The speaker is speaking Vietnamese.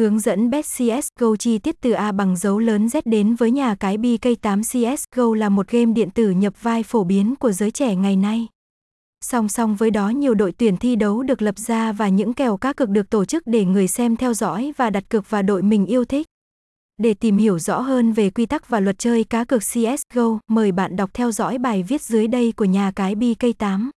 Hướng dẫn bet CSGO chi tiết từ A bằng dấu lớn Z đến với nhà cái BK8 CSGO là một game điện tử nhập vai phổ biến của giới trẻ ngày nay. Song song với đó nhiều đội tuyển thi đấu được lập ra và những kèo cá cược được tổ chức để người xem theo dõi và đặt cược vào đội mình yêu thích. Để tìm hiểu rõ hơn về quy tắc và luật chơi cá cược CSGO, mời bạn đọc theo dõi bài viết dưới đây của nhà cái BK8.